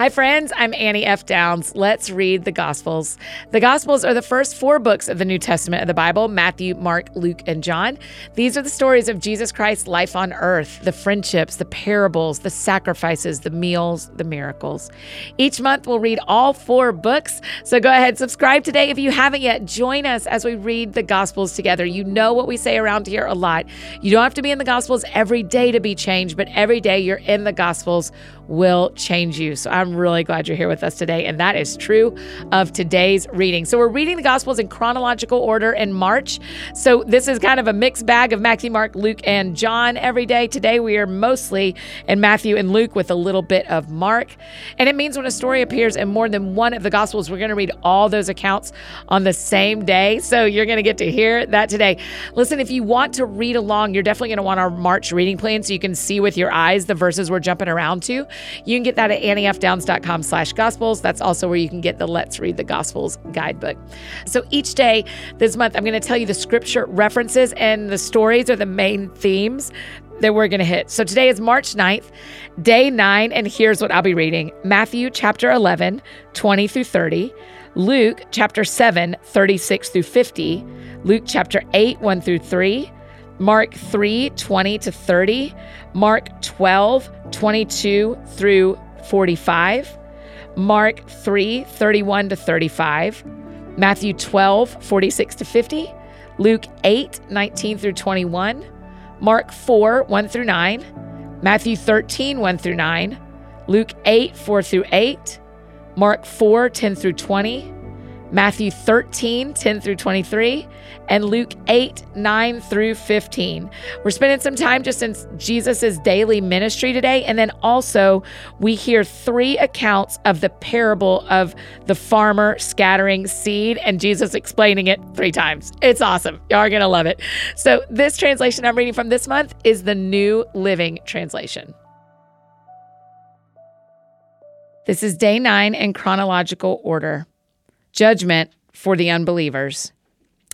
Hi, friends. I'm Annie F. Downs. Let's read the Gospels. The Gospels are the first four books of the New Testament of the Bible Matthew, Mark, Luke, and John. These are the stories of Jesus Christ's life on earth the friendships, the parables, the sacrifices, the meals, the miracles. Each month, we'll read all four books. So go ahead, subscribe today if you haven't yet. Join us as we read the Gospels together. You know what we say around here a lot. You don't have to be in the Gospels every day to be changed, but every day you're in the Gospels will change you. So I'm really glad you're here with us today. And that is true of today's reading. So we're reading the Gospels in chronological order in March. So this is kind of a mixed bag of Matthew, Mark, Luke, and John every day. Today we are mostly in Matthew and Luke with a little bit of Mark. And it means when a story appears in more than one of the Gospels, we're going to read all those accounts on the same day. So you're going to get to hear that today. Listen, if you want to read along, you're definitely going to want our March reading plan so you can see with your eyes the verses we're jumping around to. You can get that at anniefdowns.com slash gospels. That's also where you can get the Let's Read the Gospels guidebook. So each day this month, I'm going to tell you the scripture references and the stories are the main themes that we're going to hit. So today is March 9th, day nine, and here's what I'll be reading Matthew chapter 11, 20 through 30, Luke chapter 7, 36 through 50, Luke chapter 8, 1 through 3, Mark 3, 20 to 30, Mark 12, 22 through 45, Mark 3, 31 to 35, Matthew 12, 46 to 50, Luke 8, 19 through 21, Mark 4, 1 through 9, Matthew 13, 1 through 9, Luke 8, 4 through 8, Mark 4, 10 through 20, Matthew 13, 10 through 23, and Luke 8, 9 through 15. We're spending some time just in Jesus' daily ministry today. And then also, we hear three accounts of the parable of the farmer scattering seed and Jesus explaining it three times. It's awesome. Y'all are going to love it. So, this translation I'm reading from this month is the New Living Translation. This is day nine in chronological order judgment for the unbelievers.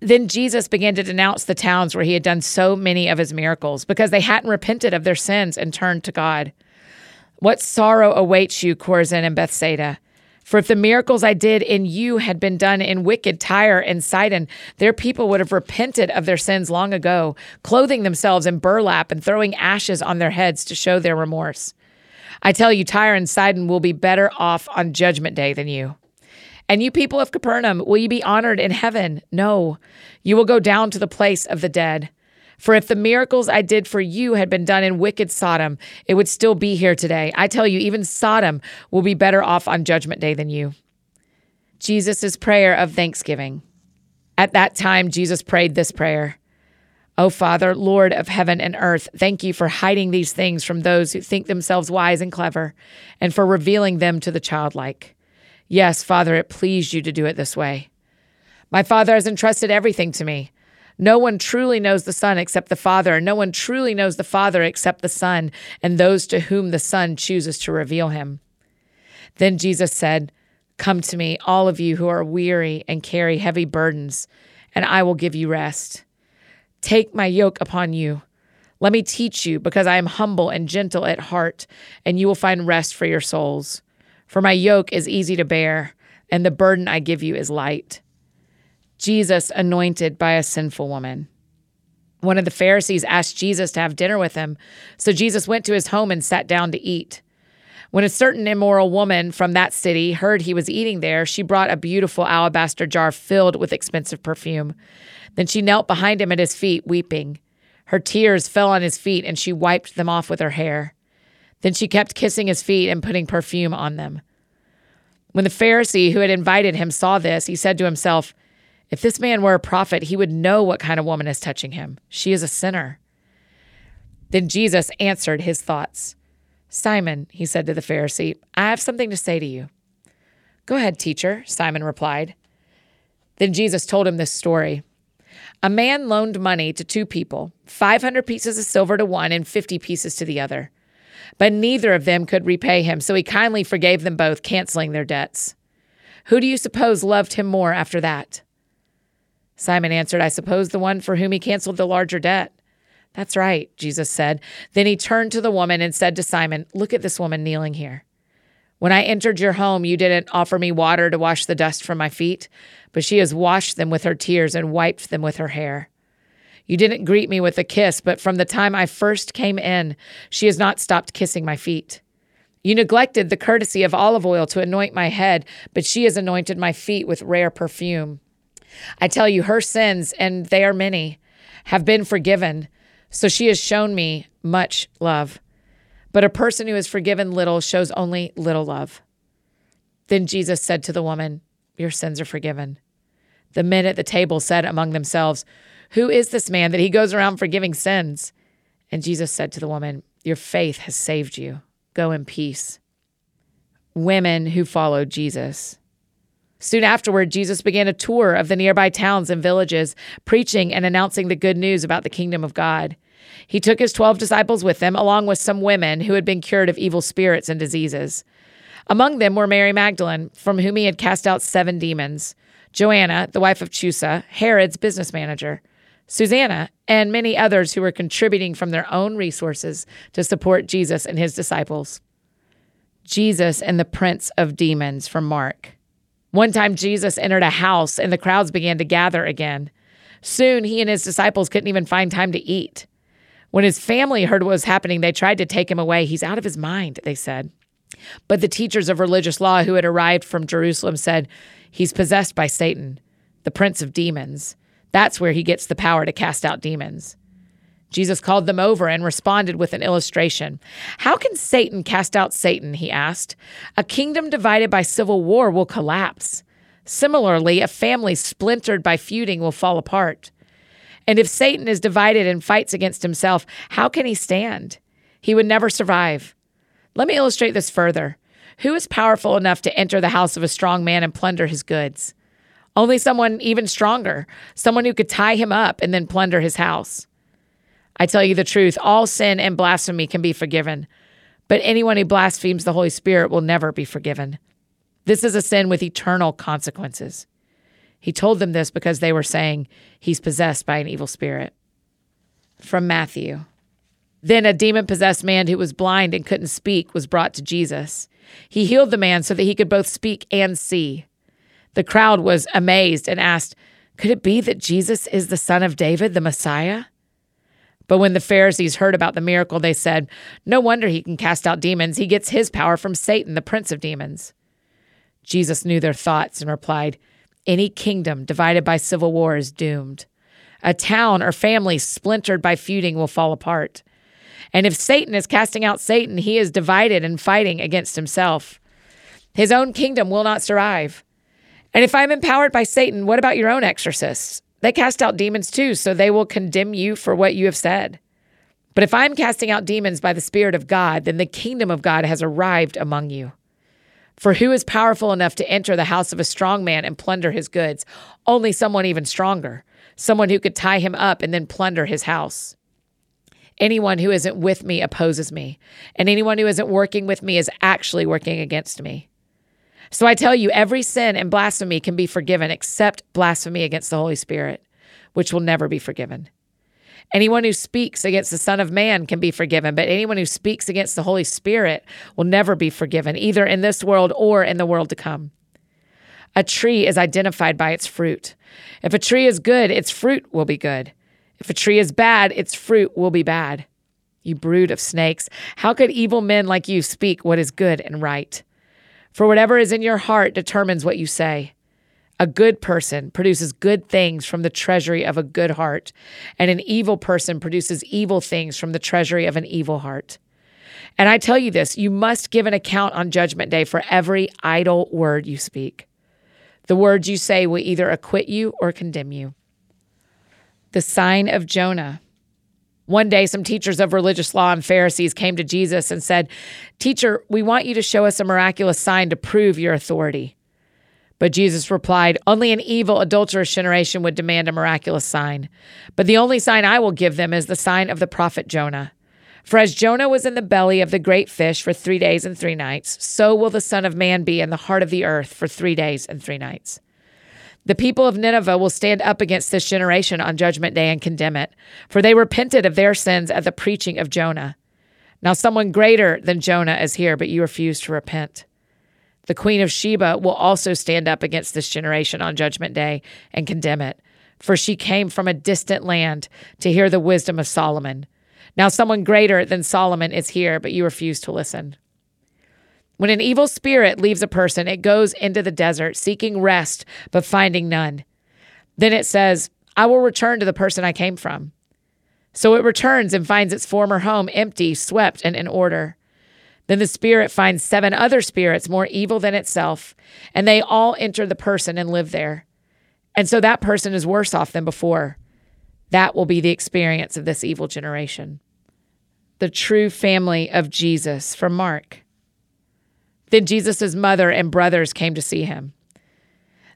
Then Jesus began to denounce the towns where he had done so many of his miracles because they hadn't repented of their sins and turned to God. What sorrow awaits you, Chorazin and Bethsaida? For if the miracles I did in you had been done in wicked Tyre and Sidon, their people would have repented of their sins long ago, clothing themselves in burlap and throwing ashes on their heads to show their remorse. I tell you, Tyre and Sidon will be better off on judgment day than you. And you people of Capernaum, will you be honored in heaven? No, you will go down to the place of the dead. For if the miracles I did for you had been done in wicked Sodom, it would still be here today. I tell you, even Sodom will be better off on judgment day than you. Jesus' prayer of thanksgiving. At that time, Jesus prayed this prayer. O Father, Lord of heaven and earth, thank you for hiding these things from those who think themselves wise and clever, and for revealing them to the childlike. Yes, Father, it pleased you to do it this way. My Father has entrusted everything to me. No one truly knows the Son except the Father, and no one truly knows the Father except the Son, and those to whom the Son chooses to reveal him. Then Jesus said, Come to me, all of you who are weary and carry heavy burdens, and I will give you rest. Take my yoke upon you. Let me teach you, because I am humble and gentle at heart, and you will find rest for your souls. For my yoke is easy to bear, and the burden I give you is light. Jesus anointed by a sinful woman. One of the Pharisees asked Jesus to have dinner with him, so Jesus went to his home and sat down to eat. When a certain immoral woman from that city heard he was eating there, she brought a beautiful alabaster jar filled with expensive perfume. Then she knelt behind him at his feet, weeping. Her tears fell on his feet, and she wiped them off with her hair. Then she kept kissing his feet and putting perfume on them. When the Pharisee who had invited him saw this, he said to himself, If this man were a prophet, he would know what kind of woman is touching him. She is a sinner. Then Jesus answered his thoughts. Simon, he said to the Pharisee, I have something to say to you. Go ahead, teacher, Simon replied. Then Jesus told him this story. A man loaned money to two people, 500 pieces of silver to one and 50 pieces to the other. But neither of them could repay him, so he kindly forgave them both, canceling their debts. Who do you suppose loved him more after that? Simon answered, I suppose the one for whom he canceled the larger debt. That's right, Jesus said. Then he turned to the woman and said to Simon, Look at this woman kneeling here. When I entered your home, you didn't offer me water to wash the dust from my feet, but she has washed them with her tears and wiped them with her hair. You didn't greet me with a kiss, but from the time I first came in, she has not stopped kissing my feet. You neglected the courtesy of olive oil to anoint my head, but she has anointed my feet with rare perfume. I tell you, her sins, and they are many, have been forgiven, so she has shown me much love. But a person who is forgiven little shows only little love. Then Jesus said to the woman, Your sins are forgiven. The men at the table said among themselves, Who is this man that he goes around forgiving sins? And Jesus said to the woman, Your faith has saved you. Go in peace. Women who followed Jesus. Soon afterward, Jesus began a tour of the nearby towns and villages, preaching and announcing the good news about the kingdom of God. He took his 12 disciples with him, along with some women who had been cured of evil spirits and diseases. Among them were Mary Magdalene, from whom he had cast out seven demons, Joanna, the wife of Chuza, Herod's business manager, Susanna, and many others who were contributing from their own resources to support Jesus and his disciples. Jesus and the Prince of Demons from Mark. One time, Jesus entered a house and the crowds began to gather again. Soon, he and his disciples couldn't even find time to eat. When his family heard what was happening, they tried to take him away. He's out of his mind, they said. But the teachers of religious law who had arrived from Jerusalem said, He's possessed by Satan, the prince of demons. That's where he gets the power to cast out demons. Jesus called them over and responded with an illustration. How can Satan cast out Satan? He asked. A kingdom divided by civil war will collapse. Similarly, a family splintered by feuding will fall apart. And if Satan is divided and fights against himself, how can he stand? He would never survive. Let me illustrate this further. Who is powerful enough to enter the house of a strong man and plunder his goods? Only someone even stronger, someone who could tie him up and then plunder his house. I tell you the truth, all sin and blasphemy can be forgiven, but anyone who blasphemes the Holy Spirit will never be forgiven. This is a sin with eternal consequences. He told them this because they were saying he's possessed by an evil spirit. From Matthew. Then a demon possessed man who was blind and couldn't speak was brought to Jesus. He healed the man so that he could both speak and see. The crowd was amazed and asked, Could it be that Jesus is the son of David, the Messiah? But when the Pharisees heard about the miracle, they said, No wonder he can cast out demons. He gets his power from Satan, the prince of demons. Jesus knew their thoughts and replied, any kingdom divided by civil war is doomed. A town or family splintered by feuding will fall apart. And if Satan is casting out Satan, he is divided and fighting against himself. His own kingdom will not survive. And if I'm empowered by Satan, what about your own exorcists? They cast out demons too, so they will condemn you for what you have said. But if I'm casting out demons by the Spirit of God, then the kingdom of God has arrived among you. For who is powerful enough to enter the house of a strong man and plunder his goods? Only someone even stronger, someone who could tie him up and then plunder his house. Anyone who isn't with me opposes me, and anyone who isn't working with me is actually working against me. So I tell you, every sin and blasphemy can be forgiven except blasphemy against the Holy Spirit, which will never be forgiven. Anyone who speaks against the Son of Man can be forgiven, but anyone who speaks against the Holy Spirit will never be forgiven, either in this world or in the world to come. A tree is identified by its fruit. If a tree is good, its fruit will be good. If a tree is bad, its fruit will be bad. You brood of snakes, how could evil men like you speak what is good and right? For whatever is in your heart determines what you say. A good person produces good things from the treasury of a good heart, and an evil person produces evil things from the treasury of an evil heart. And I tell you this you must give an account on Judgment Day for every idle word you speak. The words you say will either acquit you or condemn you. The sign of Jonah. One day, some teachers of religious law and Pharisees came to Jesus and said, Teacher, we want you to show us a miraculous sign to prove your authority. But Jesus replied, Only an evil, adulterous generation would demand a miraculous sign. But the only sign I will give them is the sign of the prophet Jonah. For as Jonah was in the belly of the great fish for three days and three nights, so will the Son of Man be in the heart of the earth for three days and three nights. The people of Nineveh will stand up against this generation on Judgment Day and condemn it, for they repented of their sins at the preaching of Jonah. Now, someone greater than Jonah is here, but you refuse to repent. The queen of Sheba will also stand up against this generation on Judgment Day and condemn it, for she came from a distant land to hear the wisdom of Solomon. Now, someone greater than Solomon is here, but you refuse to listen. When an evil spirit leaves a person, it goes into the desert seeking rest, but finding none. Then it says, I will return to the person I came from. So it returns and finds its former home empty, swept, and in order. Then the spirit finds seven other spirits more evil than itself, and they all enter the person and live there. And so that person is worse off than before. That will be the experience of this evil generation. The true family of Jesus from Mark. Then Jesus' mother and brothers came to see him.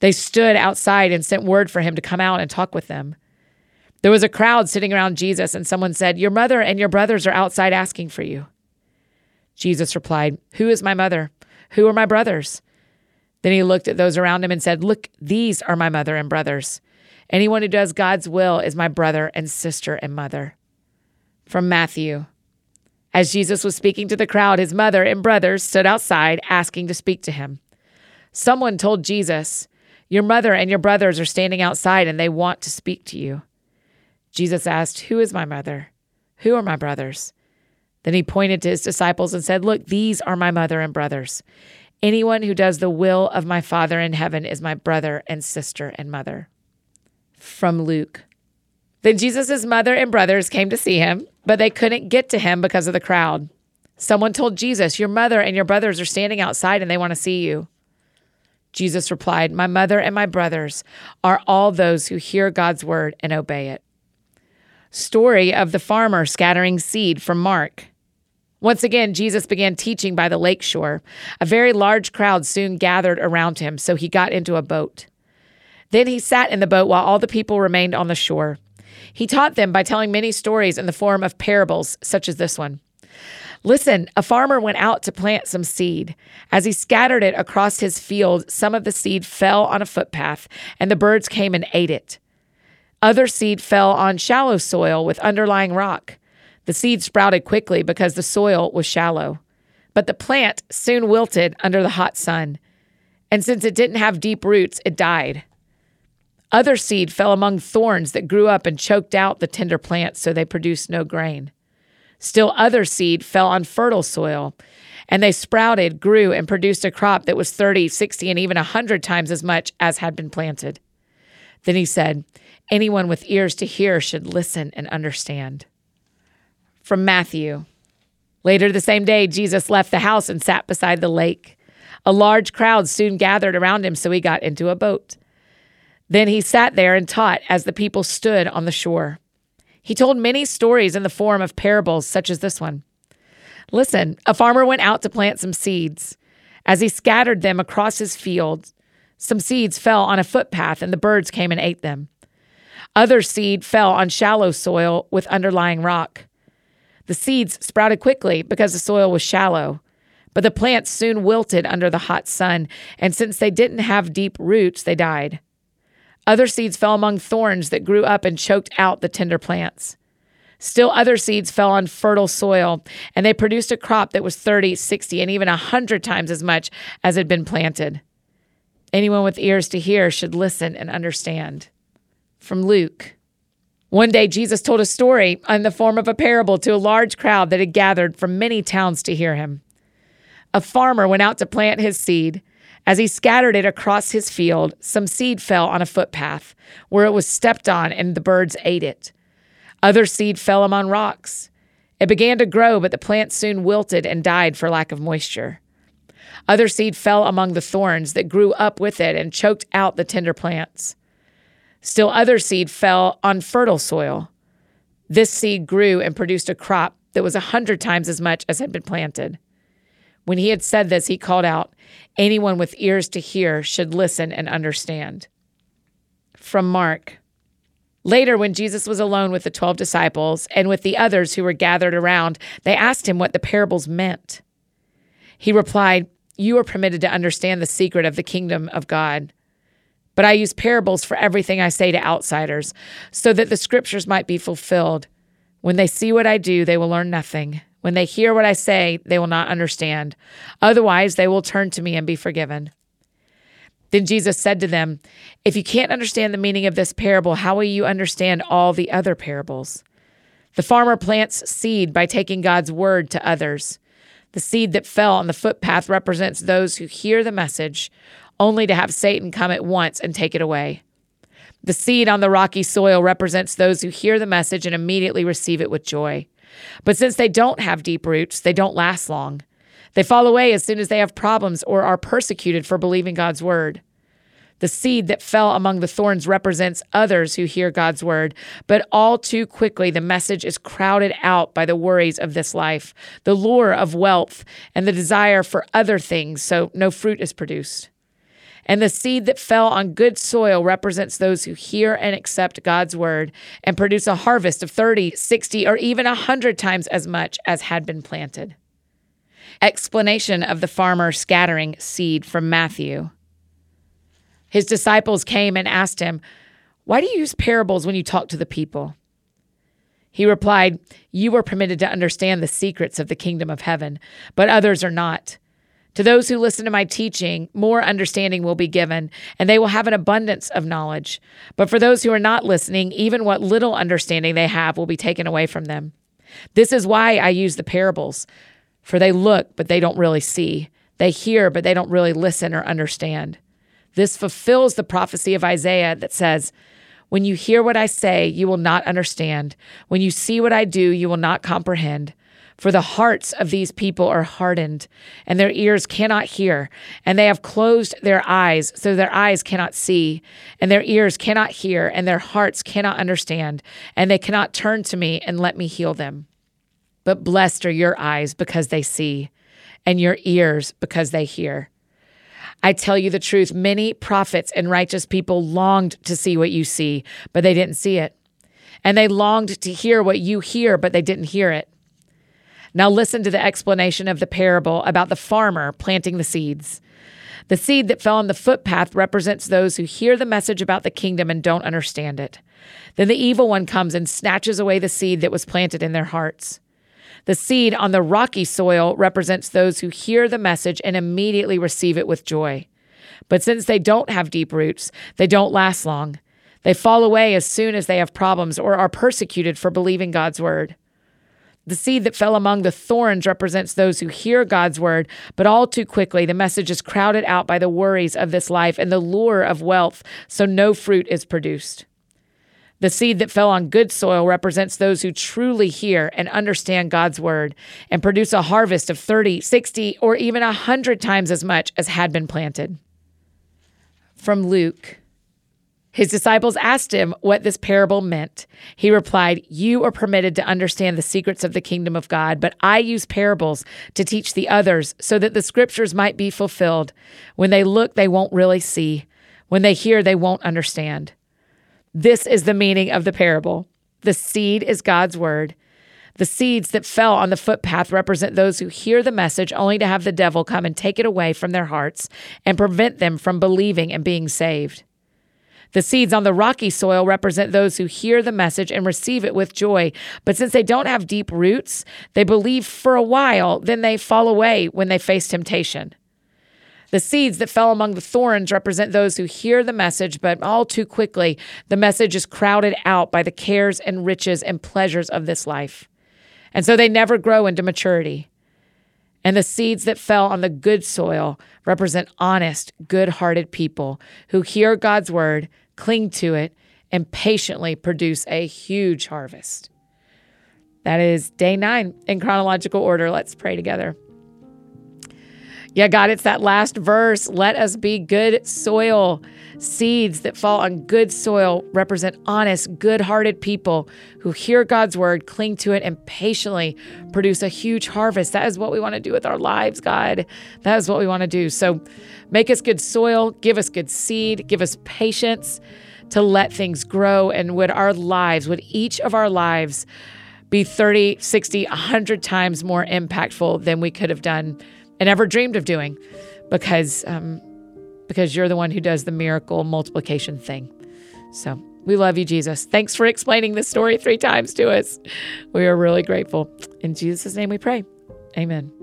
They stood outside and sent word for him to come out and talk with them. There was a crowd sitting around Jesus, and someone said, Your mother and your brothers are outside asking for you. Jesus replied, Who is my mother? Who are my brothers? Then he looked at those around him and said, Look, these are my mother and brothers. Anyone who does God's will is my brother and sister and mother. From Matthew. As Jesus was speaking to the crowd, his mother and brothers stood outside asking to speak to him. Someone told Jesus, Your mother and your brothers are standing outside and they want to speak to you. Jesus asked, Who is my mother? Who are my brothers? Then he pointed to his disciples and said, Look, these are my mother and brothers. Anyone who does the will of my Father in heaven is my brother and sister and mother. From Luke. Then Jesus' mother and brothers came to see him, but they couldn't get to him because of the crowd. Someone told Jesus, Your mother and your brothers are standing outside and they want to see you. Jesus replied, My mother and my brothers are all those who hear God's word and obey it story of the farmer scattering seed from Mark. Once again, Jesus began teaching by the lake shore. A very large crowd soon gathered around him, so he got into a boat. Then he sat in the boat while all the people remained on the shore. He taught them by telling many stories in the form of parables, such as this one. Listen, a farmer went out to plant some seed. As he scattered it across his field, some of the seed fell on a footpath, and the birds came and ate it. Other seed fell on shallow soil with underlying rock. The seed sprouted quickly because the soil was shallow. But the plant soon wilted under the hot sun. And since it didn't have deep roots, it died. Other seed fell among thorns that grew up and choked out the tender plants so they produced no grain. Still other seed fell on fertile soil, and they sprouted, grew, and produced a crop that was 30, 60, and even a 100 times as much as had been planted. Then he said, Anyone with ears to hear should listen and understand. From Matthew. Later the same day, Jesus left the house and sat beside the lake. A large crowd soon gathered around him, so he got into a boat. Then he sat there and taught as the people stood on the shore. He told many stories in the form of parables, such as this one. Listen, a farmer went out to plant some seeds. As he scattered them across his field, some seeds fell on a footpath, and the birds came and ate them. Other seed fell on shallow soil with underlying rock. The seeds sprouted quickly because the soil was shallow, but the plants soon wilted under the hot sun, and since they didn't have deep roots, they died. Other seeds fell among thorns that grew up and choked out the tender plants. Still, other seeds fell on fertile soil, and they produced a crop that was 30, 60, and even a 100 times as much as had been planted. Anyone with ears to hear should listen and understand from Luke. One day, Jesus told a story in the form of a parable to a large crowd that had gathered from many towns to hear him. A farmer went out to plant his seed. As he scattered it across his field, some seed fell on a footpath where it was stepped on and the birds ate it. Other seed fell among rocks. It began to grow, but the plant soon wilted and died for lack of moisture. Other seed fell among the thorns that grew up with it and choked out the tender plants. Still, other seed fell on fertile soil. This seed grew and produced a crop that was a hundred times as much as had been planted. When he had said this, he called out, Anyone with ears to hear should listen and understand. From Mark. Later, when Jesus was alone with the twelve disciples and with the others who were gathered around, they asked him what the parables meant. He replied, You are permitted to understand the secret of the kingdom of God. But I use parables for everything I say to outsiders, so that the scriptures might be fulfilled. When they see what I do, they will learn nothing. When they hear what I say, they will not understand. Otherwise, they will turn to me and be forgiven. Then Jesus said to them, If you can't understand the meaning of this parable, how will you understand all the other parables? The farmer plants seed by taking God's word to others. The seed that fell on the footpath represents those who hear the message, only to have Satan come at once and take it away. The seed on the rocky soil represents those who hear the message and immediately receive it with joy. But since they don't have deep roots, they don't last long. They fall away as soon as they have problems or are persecuted for believing God's word. The seed that fell among the thorns represents others who hear God's word, but all too quickly the message is crowded out by the worries of this life, the lure of wealth, and the desire for other things, so no fruit is produced. And the seed that fell on good soil represents those who hear and accept God's word and produce a harvest of 30, 60, or even 100 times as much as had been planted. Explanation of the farmer scattering seed from Matthew. His disciples came and asked him, Why do you use parables when you talk to the people? He replied, You are permitted to understand the secrets of the kingdom of heaven, but others are not. To those who listen to my teaching, more understanding will be given, and they will have an abundance of knowledge. But for those who are not listening, even what little understanding they have will be taken away from them. This is why I use the parables, for they look, but they don't really see. They hear, but they don't really listen or understand. This fulfills the prophecy of Isaiah that says, When you hear what I say, you will not understand. When you see what I do, you will not comprehend. For the hearts of these people are hardened, and their ears cannot hear, and they have closed their eyes, so their eyes cannot see, and their ears cannot hear, and their hearts cannot understand, and they cannot turn to me and let me heal them. But blessed are your eyes because they see, and your ears because they hear. I tell you the truth, many prophets and righteous people longed to see what you see, but they didn't see it. And they longed to hear what you hear, but they didn't hear it. Now, listen to the explanation of the parable about the farmer planting the seeds. The seed that fell on the footpath represents those who hear the message about the kingdom and don't understand it. Then the evil one comes and snatches away the seed that was planted in their hearts. The seed on the rocky soil represents those who hear the message and immediately receive it with joy. But since they don't have deep roots, they don't last long. They fall away as soon as they have problems or are persecuted for believing God's word. The seed that fell among the thorns represents those who hear God's word, but all too quickly the message is crowded out by the worries of this life and the lure of wealth, so no fruit is produced. The seed that fell on good soil represents those who truly hear and understand God's word and produce a harvest of 30, 60, or even 100 times as much as had been planted. From Luke his disciples asked him what this parable meant. He replied, You are permitted to understand the secrets of the kingdom of God, but I use parables to teach the others so that the scriptures might be fulfilled. When they look, they won't really see. When they hear, they won't understand. This is the meaning of the parable. The seed is God's word. The seeds that fell on the footpath represent those who hear the message only to have the devil come and take it away from their hearts and prevent them from believing and being saved. The seeds on the rocky soil represent those who hear the message and receive it with joy. But since they don't have deep roots, they believe for a while, then they fall away when they face temptation. The seeds that fell among the thorns represent those who hear the message, but all too quickly, the message is crowded out by the cares and riches and pleasures of this life. And so they never grow into maturity. And the seeds that fell on the good soil represent honest, good hearted people who hear God's word, cling to it, and patiently produce a huge harvest. That is day nine in chronological order. Let's pray together. Yeah, God, it's that last verse. Let us be good soil. Seeds that fall on good soil represent honest, good hearted people who hear God's word, cling to it, and patiently produce a huge harvest. That is what we want to do with our lives, God. That is what we want to do. So make us good soil, give us good seed, give us patience to let things grow. And would our lives, would each of our lives be 30, 60, 100 times more impactful than we could have done and ever dreamed of doing because um, because you're the one who does the miracle multiplication thing. So We love you, Jesus. Thanks for explaining this story three times to us. We are really grateful. In Jesus' name we pray. Amen.